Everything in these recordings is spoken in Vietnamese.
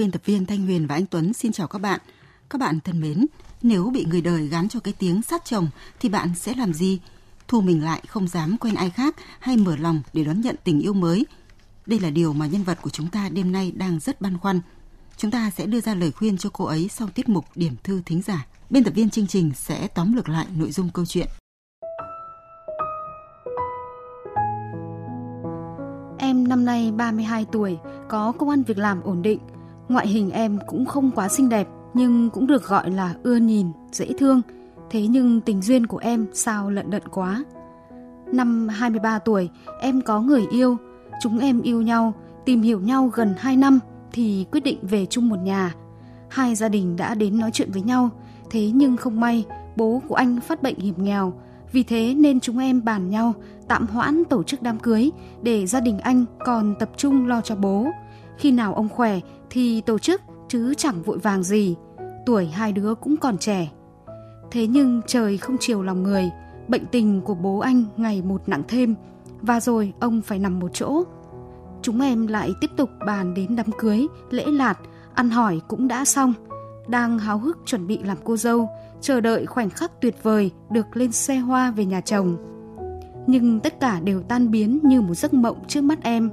Biên tập viên Thanh Huyền và anh Tuấn xin chào các bạn. Các bạn thân mến, nếu bị người đời gán cho cái tiếng sát chồng thì bạn sẽ làm gì? Thu mình lại không dám quen ai khác hay mở lòng để đón nhận tình yêu mới. Đây là điều mà nhân vật của chúng ta đêm nay đang rất băn khoăn. Chúng ta sẽ đưa ra lời khuyên cho cô ấy sau tiết mục điểm thư thính giả. Biên tập viên chương trình sẽ tóm lược lại nội dung câu chuyện. Em năm nay 32 tuổi, có công ăn việc làm ổn định. Ngoại hình em cũng không quá xinh đẹp, nhưng cũng được gọi là ưa nhìn, dễ thương. Thế nhưng tình duyên của em sao lận đận quá. Năm 23 tuổi, em có người yêu. Chúng em yêu nhau, tìm hiểu nhau gần 2 năm thì quyết định về chung một nhà. Hai gia đình đã đến nói chuyện với nhau, thế nhưng không may, bố của anh phát bệnh hiểm nghèo. Vì thế nên chúng em bàn nhau tạm hoãn tổ chức đám cưới để gia đình anh còn tập trung lo cho bố. Khi nào ông khỏe thì tổ chức chứ chẳng vội vàng gì. Tuổi hai đứa cũng còn trẻ. Thế nhưng trời không chiều lòng người, bệnh tình của bố anh ngày một nặng thêm và rồi ông phải nằm một chỗ. Chúng em lại tiếp tục bàn đến đám cưới, lễ lạt, ăn hỏi cũng đã xong. Đang háo hức chuẩn bị làm cô dâu, chờ đợi khoảnh khắc tuyệt vời được lên xe hoa về nhà chồng. Nhưng tất cả đều tan biến như một giấc mộng trước mắt em.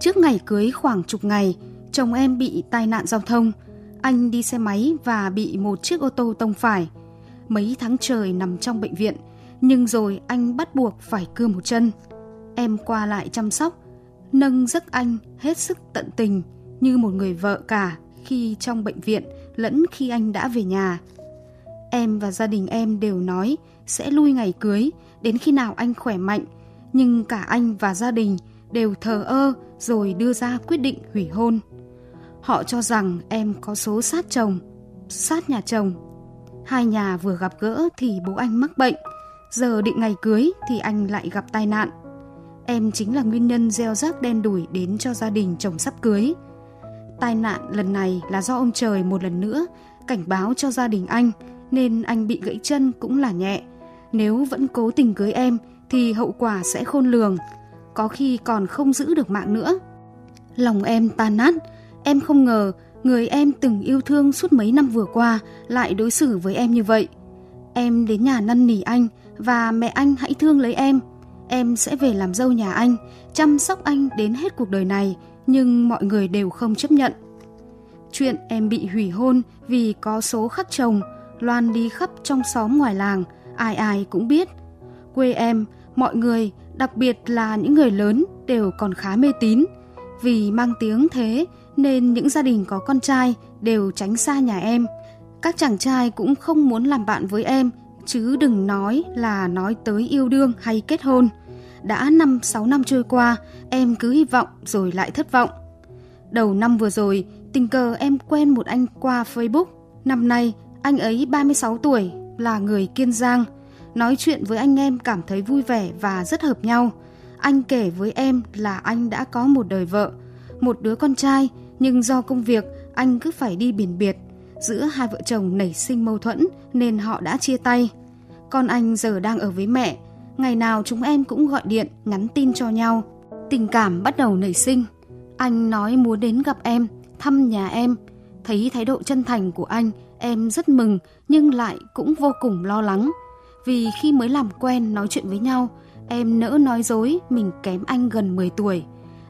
Trước ngày cưới khoảng chục ngày, chồng em bị tai nạn giao thông. Anh đi xe máy và bị một chiếc ô tô tông phải. Mấy tháng trời nằm trong bệnh viện, nhưng rồi anh bắt buộc phải cưa một chân. Em qua lại chăm sóc, nâng giấc anh hết sức tận tình như một người vợ cả khi trong bệnh viện lẫn khi anh đã về nhà. Em và gia đình em đều nói sẽ lui ngày cưới đến khi nào anh khỏe mạnh, nhưng cả anh và gia đình đều thờ ơ rồi đưa ra quyết định hủy hôn. Họ cho rằng em có số sát chồng, sát nhà chồng. Hai nhà vừa gặp gỡ thì bố anh mắc bệnh, giờ định ngày cưới thì anh lại gặp tai nạn. Em chính là nguyên nhân gieo rắc đen đủi đến cho gia đình chồng sắp cưới. Tai nạn lần này là do ông trời một lần nữa cảnh báo cho gia đình anh nên anh bị gãy chân cũng là nhẹ. Nếu vẫn cố tình cưới em thì hậu quả sẽ khôn lường, có khi còn không giữ được mạng nữa. Lòng em tan nát, em không ngờ người em từng yêu thương suốt mấy năm vừa qua lại đối xử với em như vậy. Em đến nhà năn nỉ anh và mẹ anh hãy thương lấy em. Em sẽ về làm dâu nhà anh, chăm sóc anh đến hết cuộc đời này, nhưng mọi người đều không chấp nhận. Chuyện em bị hủy hôn vì có số khắc chồng, loan đi khắp trong xóm ngoài làng, ai ai cũng biết. Quê em, mọi người, đặc biệt là những người lớn đều còn khá mê tín. Vì mang tiếng thế nên những gia đình có con trai đều tránh xa nhà em. Các chàng trai cũng không muốn làm bạn với em, chứ đừng nói là nói tới yêu đương hay kết hôn. Đã 5-6 năm trôi qua, em cứ hy vọng rồi lại thất vọng. Đầu năm vừa rồi, tình cờ em quen một anh qua Facebook. Năm nay, anh ấy 36 tuổi, là người Kiên Giang. Nói chuyện với anh em cảm thấy vui vẻ và rất hợp nhau. Anh kể với em là anh đã có một đời vợ, một đứa con trai, nhưng do công việc anh cứ phải đi biển biệt. Giữa hai vợ chồng nảy sinh mâu thuẫn nên họ đã chia tay. Con anh giờ đang ở với mẹ, ngày nào chúng em cũng gọi điện, nhắn tin cho nhau. Tình cảm bắt đầu nảy sinh. Anh nói muốn đến gặp em, thăm nhà em. Thấy thái độ chân thành của anh, em rất mừng nhưng lại cũng vô cùng lo lắng. Vì khi mới làm quen nói chuyện với nhau, em nỡ nói dối mình kém anh gần 10 tuổi.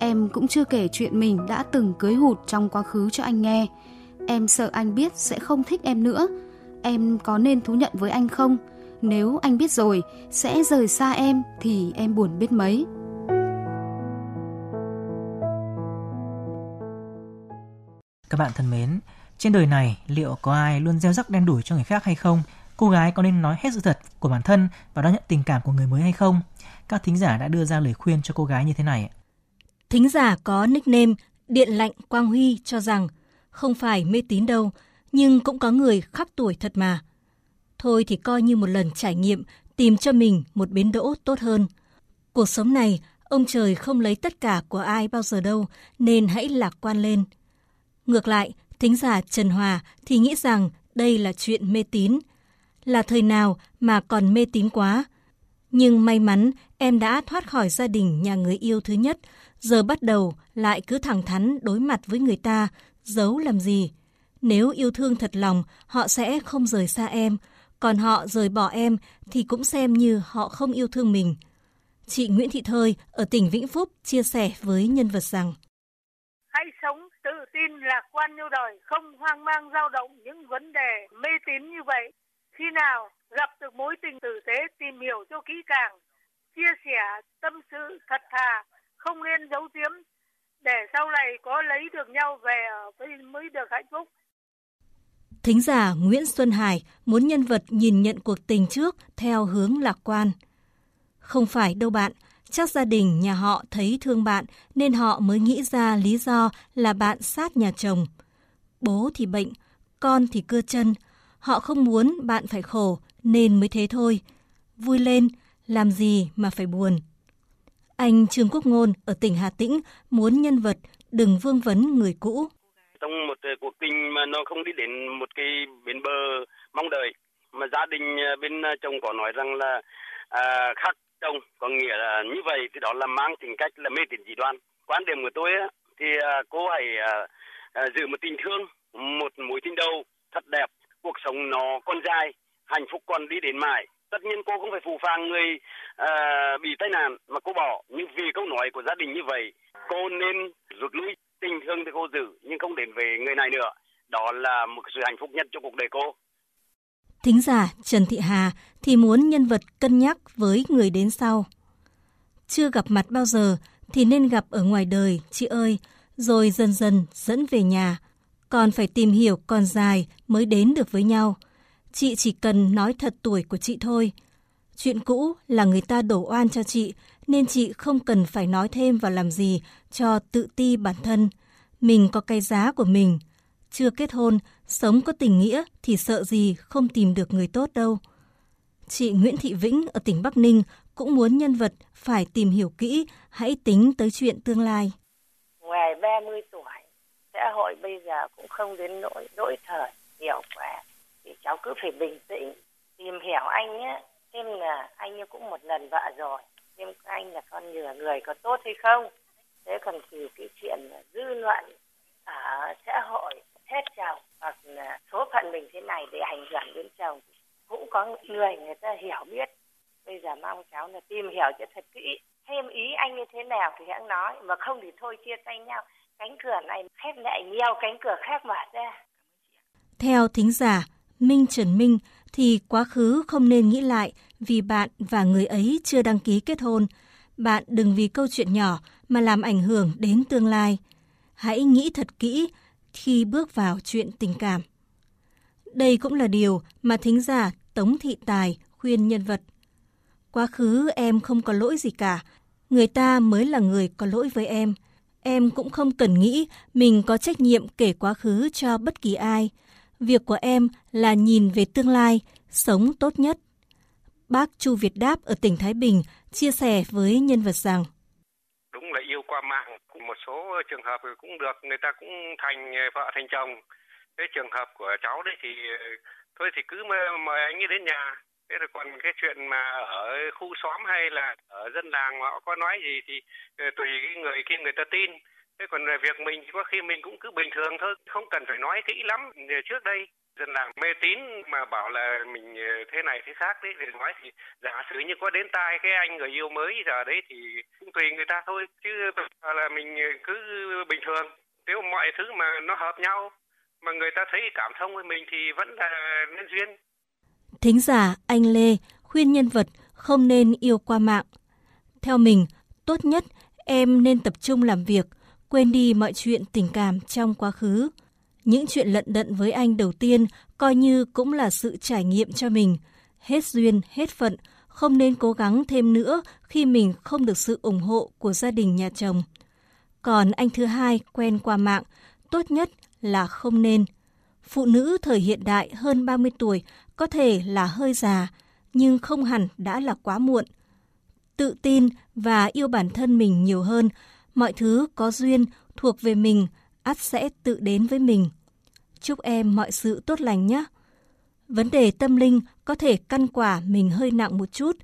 Em cũng chưa kể chuyện mình đã từng cưới hụt trong quá khứ cho anh nghe. Em sợ anh biết sẽ không thích em nữa. Em có nên thú nhận với anh không? Nếu anh biết rồi, sẽ rời xa em thì em buồn biết mấy. Các bạn thân mến, trên đời này liệu có ai luôn gieo rắc đen đủi cho người khác hay không? Cô gái có nên nói hết sự thật của bản thân và đón nhận tình cảm của người mới hay không? Các thính giả đã đưa ra lời khuyên cho cô gái như thế này. Thính giả có nickname Điện lạnh Quang Huy cho rằng không phải mê tín đâu, nhưng cũng có người khắc tuổi thật mà. Thôi thì coi như một lần trải nghiệm tìm cho mình một bến đỗ tốt hơn. Cuộc sống này, ông trời không lấy tất cả của ai bao giờ đâu, nên hãy lạc quan lên. Ngược lại, thính giả Trần Hòa thì nghĩ rằng đây là chuyện mê tín. Là thời nào mà còn mê tín quá. Nhưng may mắn em đã thoát khỏi gia đình nhà người yêu thứ nhất, giờ bắt đầu lại cứ thẳng thắn đối mặt với người ta, giấu làm gì. Nếu yêu thương thật lòng, họ sẽ không rời xa em, còn họ rời bỏ em thì cũng xem như họ không yêu thương mình. Chị Nguyễn Thị Thơi ở tỉnh Vĩnh Phúc chia sẻ với nhân vật rằng Hãy sống tự tin, lạc quan như đời, không hoang mang dao động những vấn đề mê tín như vậy. Khi nào gặp được mối tình tử tế tìm hiểu cho kỹ càng, chia sẻ tâm sự thật thà, không nên giấu giếm để sau này có lấy được nhau về mới được hạnh phúc. Thính giả Nguyễn Xuân Hải muốn nhân vật nhìn nhận cuộc tình trước theo hướng lạc quan. Không phải đâu bạn, chắc gia đình nhà họ thấy thương bạn nên họ mới nghĩ ra lý do là bạn sát nhà chồng. Bố thì bệnh, con thì cưa chân. Họ không muốn bạn phải khổ nên mới thế thôi. Vui lên, làm gì mà phải buồn. Anh Trương Quốc Ngôn ở tỉnh Hà Tĩnh muốn nhân vật đừng vương vấn người cũ. Trong một ờ, cuộc tình mà nó không đi đến một cái bến bờ mong đợi mà gia đình ờ, bên ờ, chồng có nói rằng là à, khác chồng có nghĩa là như vậy thì đó là mang tính cách là mê tín dị đoan. Quan điểm của tôi á, thì à, cô hãy à, à, giữ một tình thương một mối tình đầu thật đẹp cuộc sống nó còn dài hạnh phúc còn đi đến mãi tất nhiên cô không phải phù phàng người uh, bị tai nạn mà cô bỏ. Nhưng vì câu nói của gia đình như vậy cô nên rút lui. Tình thương thì cô giữ nhưng không đến về người này nữa. Đó là một sự hạnh phúc nhất cho cuộc đời cô. Thính giả Trần Thị Hà thì muốn nhân vật cân nhắc với người đến sau. Chưa gặp mặt bao giờ thì nên gặp ở ngoài đời chị ơi. Rồi dần dần dẫn về nhà. Còn phải tìm hiểu còn dài mới đến được với nhau chị chỉ cần nói thật tuổi của chị thôi chuyện cũ là người ta đổ oan cho chị nên chị không cần phải nói thêm và làm gì cho tự ti bản thân. Mình có cái giá của mình. Chưa kết hôn, sống có tình nghĩa thì sợ gì không tìm được người tốt đâu. Chị Nguyễn Thị Vĩnh ở tỉnh Bắc Ninh cũng muốn nhân vật phải tìm hiểu kỹ, hãy tính tới chuyện tương lai. Ngoài 30 tuổi, xã hội bây giờ cũng không đến nỗi nỗi thời cháu cứ phải bình tĩnh, tìm hiểu anh nhé. Xem là anh như cũng một lần vợ rồi xem anh là con người người có tốt hay không? Thế còn thì cái chuyện dư luận ở xã hội hết chồng hoặc là số phận mình thế này để ảnh hưởng đến chồng cũng có người người ta hiểu biết. Bây giờ mong cháu là tìm hiểu cho thật kỹ thêm ý anh như thế nào thì hãng nói mà không thì thôi chia tay nhau. Cánh cửa này khép lại nhiều cánh cửa khác mở ra. Theo thính giả Minh Trần Minh thì quá khứ không nên nghĩ lại vì bạn và người ấy chưa đăng ký kết hôn. Bạn đừng vì câu chuyện nhỏ mà làm ảnh hưởng đến tương lai. Hãy nghĩ thật kỹ khi bước vào chuyện tình cảm. Đây cũng là điều mà thính giả Tống Thị Tài khuyên nhân vật. Quá khứ em không có lỗi gì cả, người ta mới là người có lỗi với em. Em cũng không cần nghĩ mình có trách nhiệm kể quá khứ cho bất kỳ ai. Việc của em là nhìn về tương lai, sống tốt nhất. Bác Chu Việt Đáp ở tỉnh Thái Bình chia sẻ với nhân vật rằng Đúng là yêu qua mạng, một số trường hợp cũng được, người ta cũng thành vợ thành chồng. Cái trường hợp của cháu đấy thì thôi thì cứ mời anh ấy đến nhà. Thế rồi còn cái chuyện mà ở khu xóm hay là ở dân làng họ có nói gì thì ờ, tùy cái người kia người ta tin thế còn về việc mình thì có khi mình cũng cứ bình thường thôi, không cần phải nói kỹ lắm. Trước đây, dân làng mê tín mà bảo là mình ờ, thế này thế khác đấy thì nói thì giả sử như có đến tai cái anh người yêu mới giờ đấy thì cũng tùy người ta thôi, chứ là mình ờ, cứ bình thường. Nếu mọi thứ mà nó hợp nhau, mà người ta thấy cảm thông với mình thì vẫn là nên duyên. Thính giả anh Lê khuyên nhân vật không nên yêu qua mạng. Theo mình, tốt nhất em nên tập trung làm việc quên đi mọi chuyện tình cảm trong quá khứ. Những chuyện lận đận với anh đầu tiên coi như cũng là sự trải nghiệm cho mình. Hết duyên, hết phận, không nên cố gắng thêm nữa khi mình không được sự ủng hộ của gia đình nhà chồng. Còn anh thứ hai quen qua mạng, tốt nhất là không nên. Phụ nữ thời hiện đại hơn 30 tuổi có thể là hơi già, nhưng không hẳn đã là quá muộn. Tự tin và yêu bản thân mình nhiều hơn, mọi thứ có duyên thuộc về mình, ắt sẽ tự đến với mình. Chúc em mọi sự tốt lành nhé. Vấn đề tâm linh có thể căn quả mình hơi nặng một chút.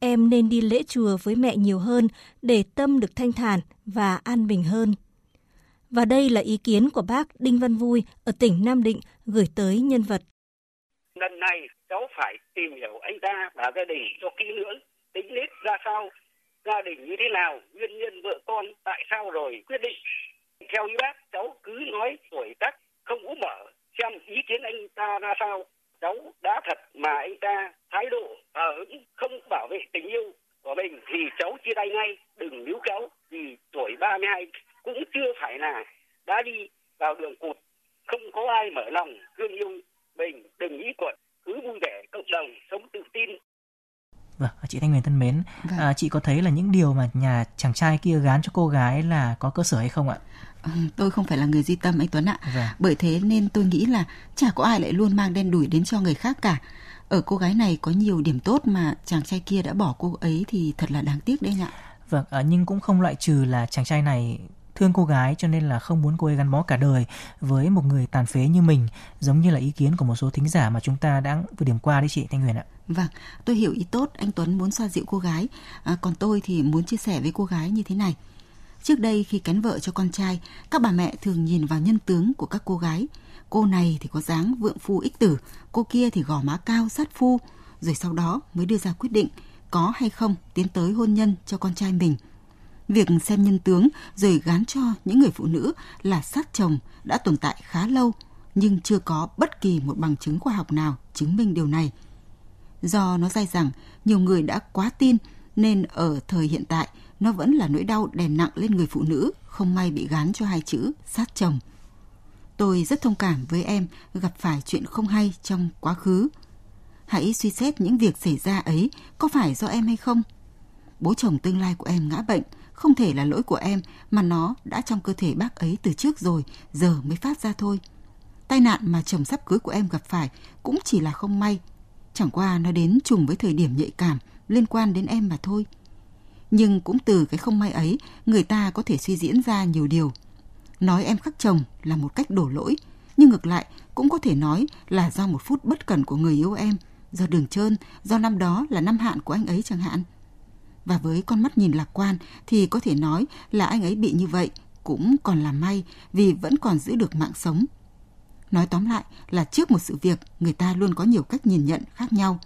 Em nên đi lễ chùa với mẹ nhiều hơn để tâm được thanh thản và an bình hơn. Và đây là ý kiến của bác Đinh Văn Vui ở tỉnh Nam Định gửi tới nhân vật. Lần này cháu phải tìm hiểu anh ta và gia đình cho kỹ lưỡng, tính nết ra sao, gia đình như thế nào, nguyên nhân vợ con tại sao rồi quyết định. Theo ý bác, cháu cứ nói tuổi tác không ú mở, xem ý kiến anh ta ra sao. Cháu đã thật mà anh ta thái độ ở không bảo vệ tình yêu của mình thì cháu chia tay ngay, đừng níu kéo vì tuổi 32 cũng chưa phải là đã đi vào đường cụt không có ai mở lòng thương yêu mình đừng nghĩ quẩn cứ vui vẻ cộng đồng sống tự tin Vâng, chị Thanh Huyền thân mến, vâng. à, chị có thấy là những điều mà nhà chàng trai kia gán cho cô gái là có cơ sở hay không ạ? Ừ, tôi không phải là người duy tâm anh Tuấn ạ. Vâng. Bởi thế nên tôi nghĩ là chả có ai lại luôn mang đen đủi đến cho người khác cả. Ở cô gái này có nhiều điểm tốt mà chàng trai kia đã bỏ cô ấy thì thật là đáng tiếc đấy ạ. Vâng, à, nhưng cũng không loại trừ là chàng trai này thương cô gái cho nên là không muốn cô ấy gắn bó cả đời với một người tàn phế như mình giống như là ý kiến của một số thính giả mà chúng ta đã vừa điểm qua đấy chị Thanh Huyền ạ. Vâng, tôi hiểu ý tốt anh Tuấn muốn xoa dịu cô gái, à, còn tôi thì muốn chia sẻ với cô gái như thế này. Trước đây khi cắn vợ cho con trai, các bà mẹ thường nhìn vào nhân tướng của các cô gái. Cô này thì có dáng vượng phu ích tử, cô kia thì gò má cao sát phu, rồi sau đó mới đưa ra quyết định có hay không tiến tới hôn nhân cho con trai mình – Việc xem nhân tướng rồi gán cho những người phụ nữ là sát chồng đã tồn tại khá lâu, nhưng chưa có bất kỳ một bằng chứng khoa học nào chứng minh điều này. Do nó dai rằng nhiều người đã quá tin nên ở thời hiện tại nó vẫn là nỗi đau đè nặng lên người phụ nữ không may bị gán cho hai chữ sát chồng. Tôi rất thông cảm với em gặp phải chuyện không hay trong quá khứ. Hãy suy xét những việc xảy ra ấy có phải do em hay không. Bố chồng tương lai của em ngã bệnh, không thể là lỗi của em mà nó đã trong cơ thể bác ấy từ trước rồi, giờ mới phát ra thôi. Tai nạn mà chồng sắp cưới của em gặp phải cũng chỉ là không may. Chẳng qua nó đến trùng với thời điểm nhạy cảm liên quan đến em mà thôi. Nhưng cũng từ cái không may ấy, người ta có thể suy diễn ra nhiều điều. Nói em khắc chồng là một cách đổ lỗi, nhưng ngược lại cũng có thể nói là do một phút bất cẩn của người yêu em, do đường trơn, do năm đó là năm hạn của anh ấy chẳng hạn và với con mắt nhìn lạc quan thì có thể nói là anh ấy bị như vậy cũng còn là may vì vẫn còn giữ được mạng sống. Nói tóm lại là trước một sự việc người ta luôn có nhiều cách nhìn nhận khác nhau.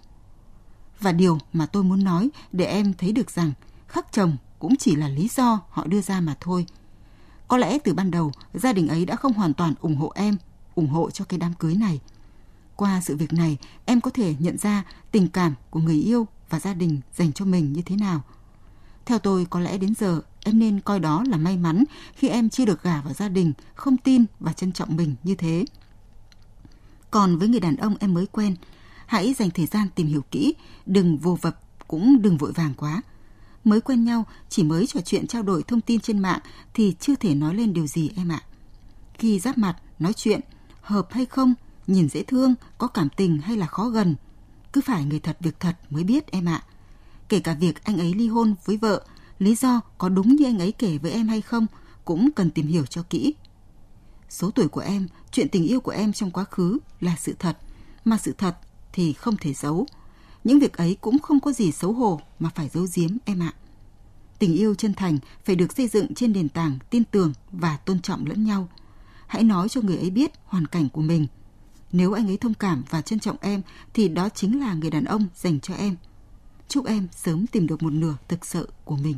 Và điều mà tôi muốn nói để em thấy được rằng khắc chồng cũng chỉ là lý do họ đưa ra mà thôi. Có lẽ từ ban đầu gia đình ấy đã không hoàn toàn ủng hộ em, ủng hộ cho cái đám cưới này. Qua sự việc này, em có thể nhận ra tình cảm của người yêu và gia đình dành cho mình như thế nào. Theo tôi, có lẽ đến giờ em nên coi đó là may mắn khi em chưa được gả vào gia đình, không tin và trân trọng mình như thế. Còn với người đàn ông em mới quen, hãy dành thời gian tìm hiểu kỹ, đừng vô vập, cũng đừng vội vàng quá. Mới quen nhau, chỉ mới trò chuyện trao đổi thông tin trên mạng thì chưa thể nói lên điều gì em ạ. Khi giáp mặt, nói chuyện, hợp hay không, nhìn dễ thương, có cảm tình hay là khó gần – cứ phải người thật việc thật mới biết em ạ. Kể cả việc anh ấy ly hôn với vợ, lý do có đúng như anh ấy kể với em hay không cũng cần tìm hiểu cho kỹ. Số tuổi của em, chuyện tình yêu của em trong quá khứ là sự thật, mà sự thật thì không thể giấu. Những việc ấy cũng không có gì xấu hổ mà phải giấu giếm em ạ. Tình yêu chân thành phải được xây dựng trên nền tảng tin tưởng và tôn trọng lẫn nhau. Hãy nói cho người ấy biết hoàn cảnh của mình – nếu anh ấy thông cảm và trân trọng em thì đó chính là người đàn ông dành cho em. Chúc em sớm tìm được một nửa thực sự của mình.